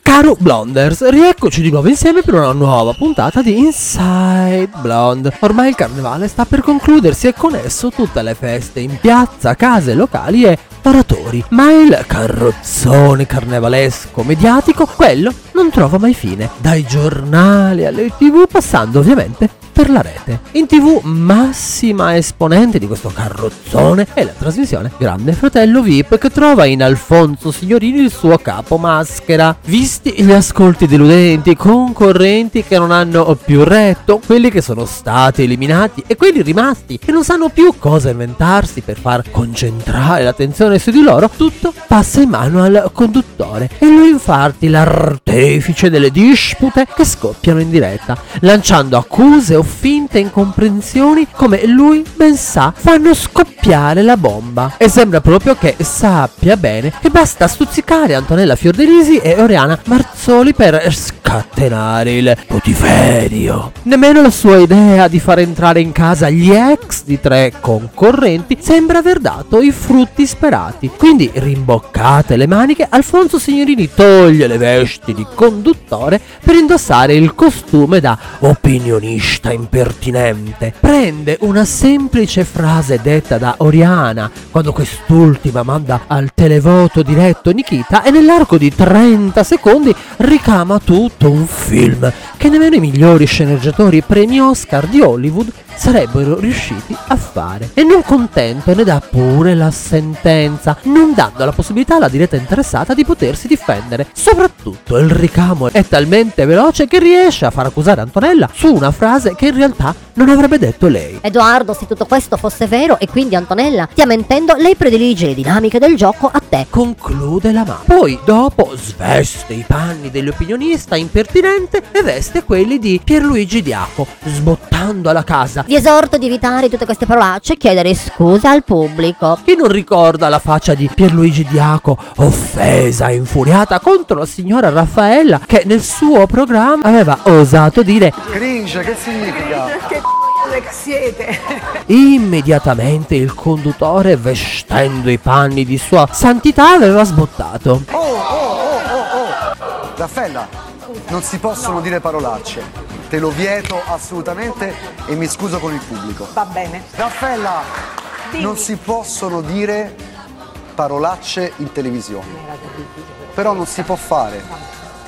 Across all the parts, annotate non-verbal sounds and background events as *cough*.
Caro Blonders, rieccoci di nuovo insieme per una nuova puntata di Inside Blonde. Ormai il carnevale sta per concludersi e con esso tutte le feste in piazza, case, locali e oratori. Ma il carrozzone carnevalesco mediatico, quello non trova mai fine. Dai giornali alle tv, passando ovviamente per la rete. In tv massima esponente di questo carrozzone è la trasmissione Grande Fratello VIP che trova in Alfonso Signorini il suo capo maschera. Visti gli ascolti deludenti, concorrenti che non hanno più retto, quelli che sono stati eliminati e quelli rimasti che non sanno più cosa inventarsi per far concentrare l'attenzione su di loro, tutto passa in mano al conduttore e lui infatti l'artefice delle dispute che scoppiano in diretta, lanciando accuse o finte incomprensioni come lui ben sa fanno scoppiare la bomba. E sembra proprio che sappia bene che basta stuzzicare Antonella Fiordelisi e Oriana Marzoli per scatenare il putiferio. Nemmeno la sua idea di far entrare in casa gli ex di tre concorrenti sembra aver dato i frutti sperati. Quindi, rimboccate le maniche, Alfonso Signorini toglie le vesti di conduttore per indossare il costume da opinionista impertinente. Prende una semplice frase detta da Oriana quando quest'ultima manda al televoto diretto Nikita e nell'arco di 30 secondi ricama tutto un film che nemmeno i migliori sceneggiatori premi Oscar di Hollywood sarebbero riusciti a fare. E non contento ne dà pure la sentenza, non dando la possibilità alla diretta interessata di potersi difendere. Soprattutto il ricamo è talmente veloce che riesce a far accusare Antonella su una frase che in realtà non avrebbe detto lei. Edoardo, se tutto questo fosse vero e quindi Antonella stia mentendo, lei predilige le dinamiche del gioco a te. Conclude la mano. Poi, dopo, sveste i panni dell'opinionista impertinente e veste quelli di Pierluigi Diaco, sbottando alla casa. Vi esorto di evitare tutte queste parolacce e chiedere scusa al pubblico. Chi non ricorda la faccia di Pierluigi Diaco, offesa e infuriata contro la signora Raffaella, che nel suo programma aveva osato dire Cringe, che significa? *laughs* Che che siete? Immediatamente il conduttore, vestendo i panni di sua santità, aveva sbottato. Oh, oh, oh, oh, oh! Raffaella, non si possono dire parolacce. Te lo vieto assolutamente e mi scuso con il pubblico. Va bene. Raffaella, Dimmi. non si possono dire parolacce in televisione. Però non si può fare.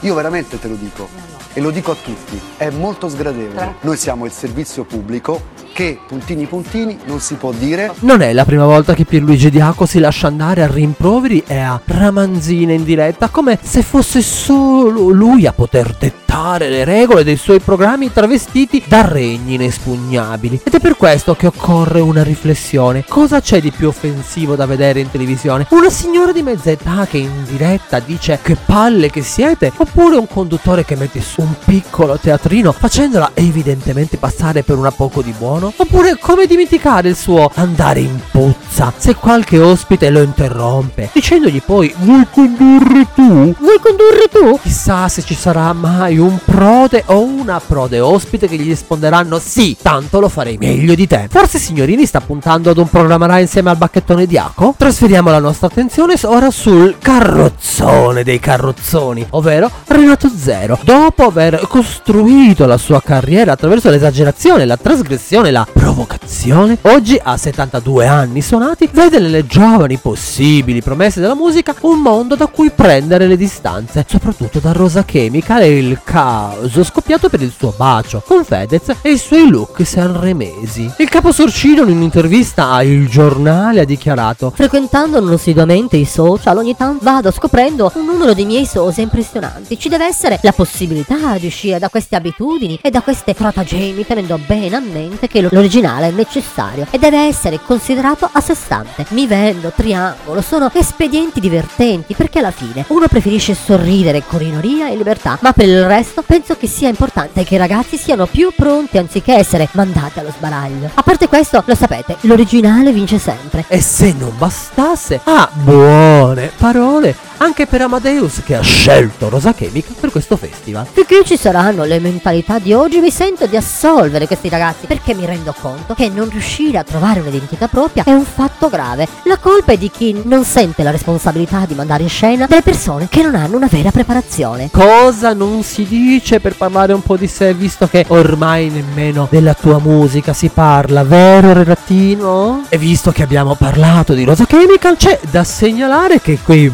Io veramente te lo dico. E lo dico a tutti. È molto sgradevole. Noi siamo il servizio pubblico che, puntini puntini, non si può dire Non è la prima volta che Pierluigi Diaco si lascia andare a rimproveri e a ramanzine in diretta, come se fosse solo lui a poter dettare le regole dei suoi programmi travestiti da regni inespugnabili. Ed è per questo che occorre una riflessione. Cosa c'è di più offensivo da vedere in televisione? Una signora di mezza età che in diretta dice che palle che siete? Oppure un conduttore che mette su un piccolo teatrino facendola evidentemente passare per una poco di buono? Oppure come dimenticare il suo andare in puzza se qualche ospite lo interrompe, dicendogli poi vuoi condurre tu? Vuoi condurre tu? Chissà se ci sarà mai un prode o una prode ospite che gli risponderanno sì, tanto lo farei meglio di te. Forse signorini sta puntando ad un programma Rai insieme al bacchettone Diaco? Trasferiamo la nostra attenzione ora sul carrozzone dei carrozzoni, ovvero Renato Zero. Dopo aver costruito la sua carriera attraverso l'esagerazione, la trasgressione, la provocazione, oggi a 72 anni suonati vede nelle giovani possibili promesse della musica un mondo da cui prendere le distanze, soprattutto da Rosa Chemical e il caos scoppiato per il suo bacio con Fedez e i suoi look sanremesi. Il capo Sorcino in un'intervista a Il Giornale ha dichiarato Frequentando assiduamente i social, ogni tanto vado scoprendo un numero di miei sosia impressionanti. Ci deve essere la possibilità di uscire da queste abitudini e da queste stratagemmi, tenendo bene a mente che l'originale è necessario e deve essere considerato a sé stante. Mi vendo, triangolo, sono espedienti divertenti perché alla fine uno preferisce sorridere con rinoria e libertà, ma per il resto penso che sia importante che i ragazzi siano più pronti anziché essere mandati allo sbaraglio. A parte questo, lo sapete, l'originale vince sempre. E se non bastasse, ha buone parole anche per Amadeus che ha scelto Rosa Chemica per questo festival. Finché ci saranno le mentalità di oggi mi sento di assolvere questi ragazzi perché mi rendo conto che non riuscire a trovare un'identità propria è un fatto grave. La colpa è di chi non sente la responsabilità di mandare in scena delle persone che non hanno una vera preparazione. Cosa non si dice per parlare un po' di sé, visto che ormai nemmeno della tua musica si parla, vero Relatino? E visto che abbiamo parlato di Rosa Chemical, c'è da segnalare che quei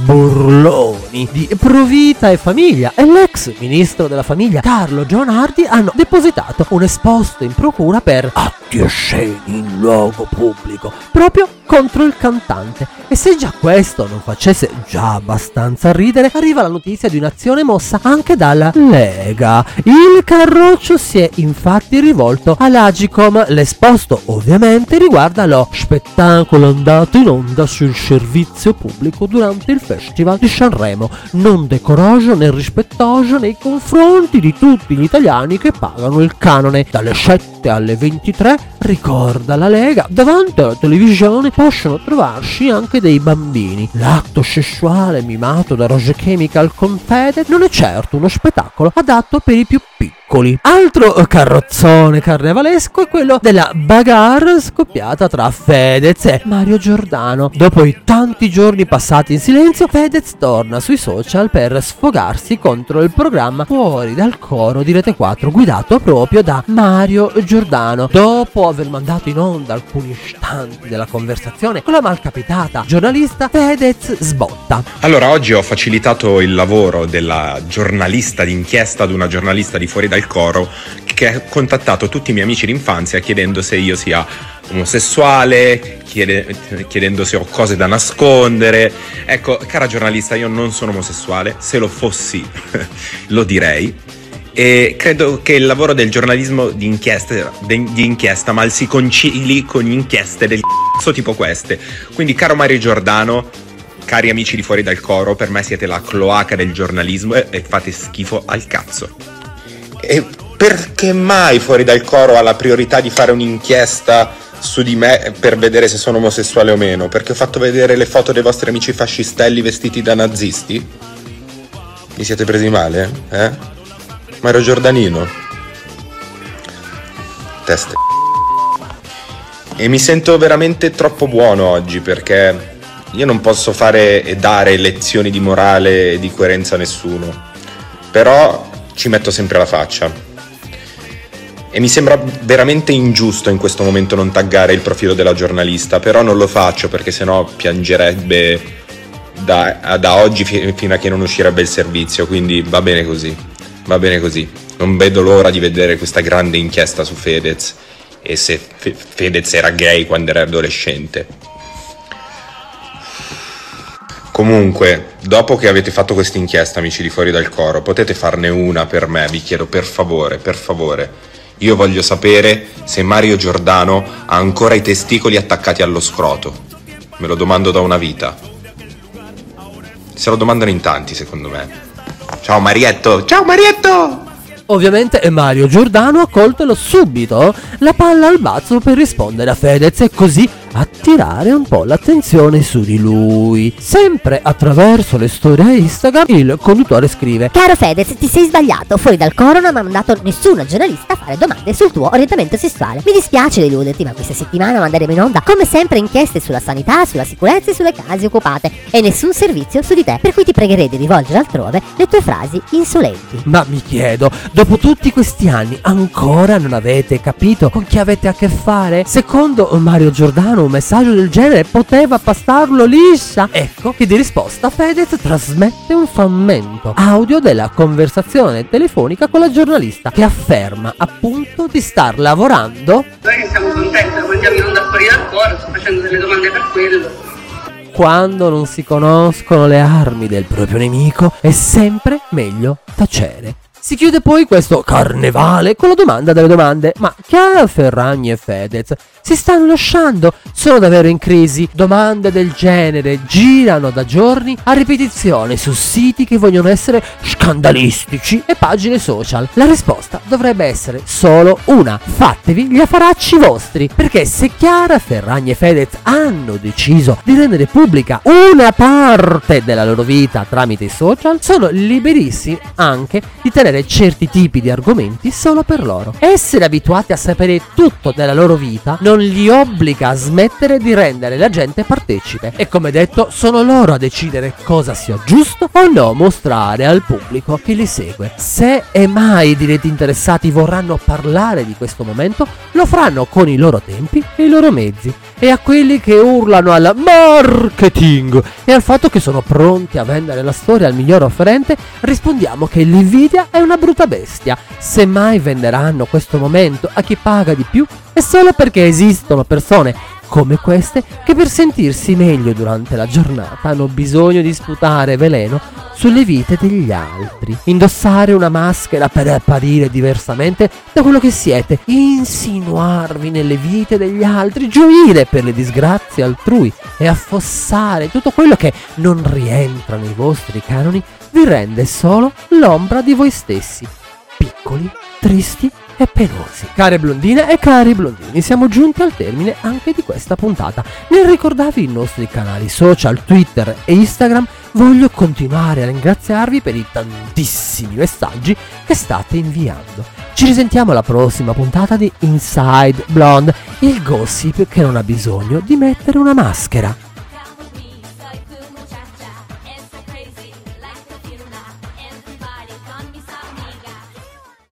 burloni di Provita e Famiglia. E l'ex ministro della famiglia Carlo Giovanardi hanno depositato un esposto in procura per atti osceni in luogo pubblico, proprio contro il cantante. E se già questo non facesse già abbastanza ridere, arriva la notizia di un'azione mossa anche dalla Lega. Il Carroccio si è infatti rivolto all'Agicom. L'esposto ovviamente riguarda lo spettacolo andato in onda sul servizio pubblico durante il Festival di Sanremo, non decoroso né rispettoso nei confronti di tutti gli italiani che pagano il canone dalle 7 alle 23 ricorda la Lega davanti alla televisione possono trovarsi anche dei bambini l'atto sessuale mimato da Rose Chemical con Fede non è certo uno spettacolo adatto per i più piccoli. Altro carrozzone carnevalesco è quello della bagarre scoppiata tra Fedez e Mario Giordano. Dopo i tanti giorni passati in silenzio, Fedez torna sui social per sfogarsi contro il programma Fuori dal coro di Rete 4 guidato proprio da Mario Giordano. Dopo aver mandato in onda alcuni istanti della conversazione con la malcapitata giornalista, Fedez sbotta. Allora, oggi ho facilitato il lavoro della giornalista d'inchiesta ad una giornalista di fuori dal coro che ha contattato tutti i miei amici d'infanzia chiedendo se io sia omosessuale, chiede- chiedendo se ho cose da nascondere. Ecco, cara giornalista, io non sono omosessuale, se lo fossi *laughs* lo direi. E credo che il lavoro del giornalismo di inchiesta, di inchiesta mal si concili con inchieste del cazzo tipo queste. Quindi, caro Mario Giordano, cari amici di fuori dal coro, per me siete la cloaca del giornalismo e, e fate schifo al cazzo. E perché mai fuori dal coro ha la priorità di fare un'inchiesta su di me per vedere se sono omosessuale o meno? Perché ho fatto vedere le foto dei vostri amici fascistelli vestiti da nazisti? Vi siete presi male? Eh? Mario Giordanino? Teste. E mi sento veramente troppo buono oggi perché io non posso fare e dare lezioni di morale e di coerenza a nessuno. Però ci metto sempre la faccia. E mi sembra veramente ingiusto in questo momento non taggare il profilo della giornalista, però non lo faccio perché sennò piangerebbe da, da oggi fi- fino a che non uscirebbe il servizio, quindi va bene così, va bene così. Non vedo l'ora di vedere questa grande inchiesta su Fedez e se Fe- Fedez era gay quando era adolescente. Comunque, dopo che avete fatto questa inchiesta, amici di fuori dal coro, potete farne una per me, vi chiedo per favore, per favore. Io voglio sapere se Mario Giordano ha ancora i testicoli attaccati allo scroto. Me lo domando da una vita. Se lo domandano in tanti, secondo me. Ciao Marietto! Ciao Marietto! Ovviamente Mario Giordano ha colto subito la palla al balzo per rispondere a Fedez e così attirare un po' l'attenzione su di lui. Sempre attraverso le storie Instagram il conduttore scrive Caro Fedez, ti sei sbagliato. Fuori dal coro non ha mandato nessuna giornalista a fare domande sul tuo orientamento sessuale. Mi dispiace deluderti, ma questa settimana manderemo in onda, come sempre, inchieste sulla sanità, sulla sicurezza e sulle case occupate. E nessun servizio su di te. Per cui ti pregherei di rivolgere altrove le tue frasi insolenti. Ma mi chiedo, dopo tutti questi anni ancora non avete capito con chi avete a che fare? Secondo Mario Giordano un messaggio del genere poteva passarlo liscia. Ecco che di risposta Fedez trasmette un frammento audio della conversazione telefonica con la giornalista che afferma appunto di star lavorando Noi che siamo contenti, lo mandiamo in onda fuori dal coro, sto facendo delle domande per quello. quando non si conoscono le armi del proprio nemico è sempre meglio tacere. Si chiude poi questo carnevale con la domanda delle domande. Ma Chiara Ferragni e Fedez si stanno lasciando? Sono davvero in crisi? Domande del genere girano da giorni a ripetizione su siti che vogliono essere scandalistici e pagine social. La risposta dovrebbe essere solo una. Fatevi gli affaracci vostri. Perché se Chiara Ferragni e Fedez hanno deciso di rendere pubblica una parte della loro vita tramite i social, sono liberissimi anche di tenere avere certi tipi di argomenti solo per loro. Essere abituati a sapere tutto della loro vita non li obbliga a smettere di rendere la gente partecipe. E come detto, sono loro a decidere cosa sia giusto o no mostrare al pubblico che li segue. Se e mai i diretti interessati vorranno parlare di questo momento, lo faranno con i loro tempi e i loro mezzi. E a quelli che urlano al marketing e al fatto che sono pronti a vendere la storia al miglior offerente, rispondiamo che l'invidia è una brutta bestia. Se mai venderanno questo momento a chi paga di più, è solo perché esistono persone come queste che per sentirsi meglio durante la giornata hanno bisogno di sputare veleno sulle vite degli altri, indossare una maschera per apparire diversamente da quello che siete, insinuarvi nelle vite degli altri, gioire per le disgrazie altrui e affossare tutto quello che non rientra nei vostri canoni vi rende solo l'ombra di voi stessi, piccoli, tristi e penosi. Care blondine e cari blondini, siamo giunti al termine anche di questa puntata. Nel ricordarvi i nostri canali social, Twitter e Instagram, voglio continuare a ringraziarvi per i tantissimi messaggi che state inviando. Ci risentiamo alla prossima puntata di Inside Blonde, il gossip che non ha bisogno di mettere una maschera.